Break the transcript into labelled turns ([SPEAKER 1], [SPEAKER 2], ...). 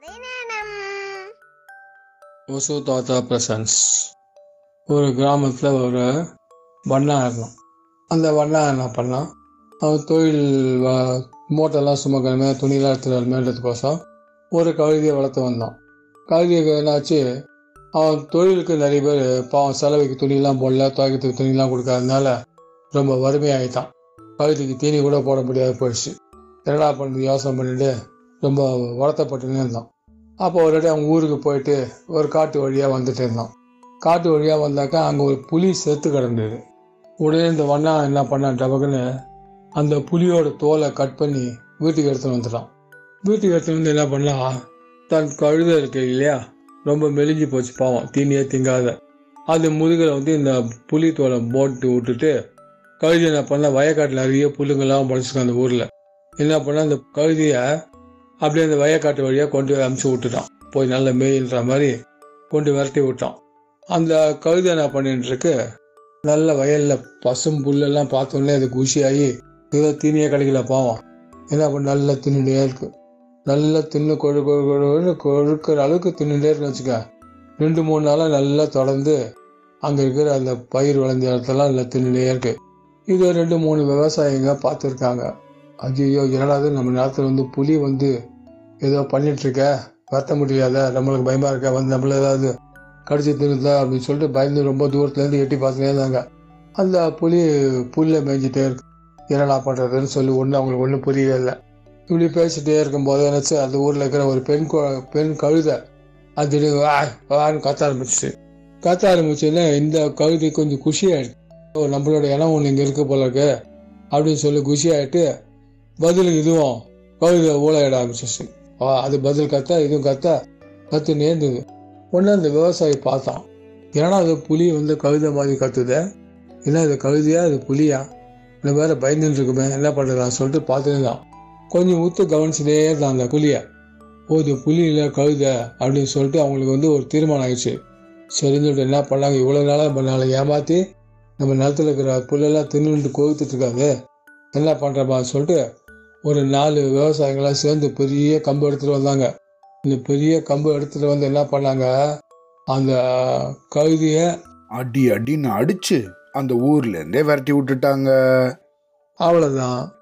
[SPEAKER 1] கதை
[SPEAKER 2] ஒசு தாத்தா பிரசன்ஸ். ஒரு கிராமத்தில் ஒரு வண்ணாயிரம் அந்த வண்ணாயிரம் பண்ணால் அவன் தொழில் வ- மூட்டைலாம் சுமக்கணுமே துணிலாம் எடுத்துகிற வரணுமேன்றதுக்கோசம் ஒரு கழுதியை வளர்த்து வந்தான். கழுதிக்கு என்னாச்சு அவன் தொழிலுக்கு நிறைய பேர் பாவம் செலவுக்கு துணிலாம் போடல துவைக்கிறதுக்கு துணிலாம் கொடுக்காதனால ரொம்ப வறுமையாகிட்டான் கழுதிக்கு தீனி கூட போட முடியாது போயிடுச்சு. என்னடா பண்ணுறது யோசனை பண்ணிட்டு ரொம்ப வருத்தப்பட்டுன்னு இருந்தோம். அப்போ ஒரு வாட்டி அவங்க ஊருக்கு போயிட்டு ஒரு காட்டு வழியாக வந்துட்டு இருந்தோம். காட்டு வழியாக வந்தாக்கா அங்கே ஒரு புலி செத்து கிடந்தது. உடனே இந்த வண்ணா என்ன பண்ணான் டபக்குன்னு அந்த புலியோட தோலை கட் பண்ணி வீட்டுக்கு எடுத்துன்னு வந்துட்டான். வீட்டுக்கு எடுத்துன்னு வந்து என்ன பண்ணலாம் தன் கழுத இருக்கு இல்லையா ரொம்ப மெலிஞ்சு போச்சு பாவம் தீனியே திங்காத. அது முதுகில் வந்து இந்த புலி தோலை போட்டு விட்டுட்டு கழுதி என்ன பண்ண வயக்காட்டில் நிறைய புல்லுங்கெல்லாம் படைச்சிருக்கோம் அந்த ஊரில். என்ன பண்ண அந்த கழுதியை அப்படியே அந்த வயக்காட்டு வழியாக கொண்டு போய் அமுச்சு விட்டுட்டான். போய் நல்ல மேயின்ற மாதிரி கொண்டு விரட்டி விட்டான். அந்த கழுதை என்ன பண்ணிட்டு இருக்கு? நல்ல வயலில் பசும் புல்லெல்லாம் பார்த்தோன்னே அது குஷியாகி ஏதோ தீனியே கிடைக்கல பாவம். என்ன பண்ண நல்லா தின்னுட்டே இருக்கு. நல்லா தின்னு கொழு கொழு கொழுன்னு கொழுக்கிற அளவுக்கு தின்னுட்டே இருக்குன்னு வச்சுக்க. ரெண்டு மூணு நாளாக நல்லா தொடர்ந்து அங்கே இருக்கிற அந்த பயிர் விளைஞ்ச இடத்தெல்லாம் நல்லா தின்னுட்டே இருக்கு. இது ரெண்டு மூணு விவசாயிங்க பார்த்துருக்காங்க. ஐயோ என்னடாது நம்ம நேரத்தில் வந்து புலி வந்து ஏதோ பண்ணிட்டு இருக்க வருத்த முடியாத நம்மளுக்கு பயமா இருக்க? வந்து நம்மள ஏதாவது கடிச்சு தின்னுதா அப்படின்னு சொல்லிட்டு பயந்து ரொம்ப தூரத்துல இருந்து எட்டி பார்த்துட்டே இருந்தாங்க. அந்த புலி புல்ல மேய்ஞ்சிட்டே இருக்கு. என்னடா பண்றதுன்னு சொல்லி ஒன்றும் அவங்களுக்கு ஒன்றும் புரியவே இல்லை. இப்படி பேசிட்டே இருக்கும்போது நினச்சி அந்த ஊரில் இருக்கிற ஒரு பெண் பெண் கழுதை அது திடீர்னு வான்னு கத்த ஆரம்பிச்சிச்சு. கத்த ஆரம்பிச்சுன்னா இந்த கழுதை கொஞ்சம் குஷியாயிடுச்சு. ஓ நம்மளோட இனம் ஒன்று இங்கே இருக்கு போல இருக்கு அப்படின்னு சொல்லி குஷியாயிட்டு பதிலுக்கு இதுவும் கழுதை ஊழையிட ஆரம்பிச்சிச்சு. அது பதில் கத்த இதுவும் கத்த. கத்து நேர்ந்தது. உடனே அந்த விவசாயி பார்த்தான். ஏன்னா அது புலி வந்து கவிதை மாதிரி கத்துத? இல்லை அது கவிதையா அது புலியா? இந்த வேற பயந்துட்டு இருக்குமே என்ன பண்ணுறான் சொல்லிட்டு பார்த்துருந்தான் கொஞ்சம் ஊத்து கவனிச்சுட்டே இருந்தான் அந்த புலியை. ஓ இது புலி இல்லை கழுதை அப்படின்னு சொல்லிட்டு அவங்களுக்கு வந்து ஒரு தீர்மானம் ஆயிடுச்சு. சரின்னு சொல்லிட்டு என்ன பண்ணாங்க? இவ்வளோ நாளாக நம்ம நாளை ஏமாற்றி நம்ம நிலத்துல இருக்கிற புல்லெல்லாம் தின்னுட்டு கோவித்துட்டு இருக்காது என்ன பண்ணுறப்பா சொல்லிட்டு ஒரு நாலு விவசாயிகளாம் சேர்ந்து பெரிய கம்பு எடுத்துட்டு வந்தாங்க. இந்த பெரிய கம்பு எடுத்துட்டு வந்து என்ன பண்ணாங்க? அந்த கழுதிய
[SPEAKER 3] அடி அடின்னு அடிச்சு அந்த ஊர்ல இருந்தே விரட்டி விட்டுட்டாங்க.
[SPEAKER 2] அவ்வளவுதான்.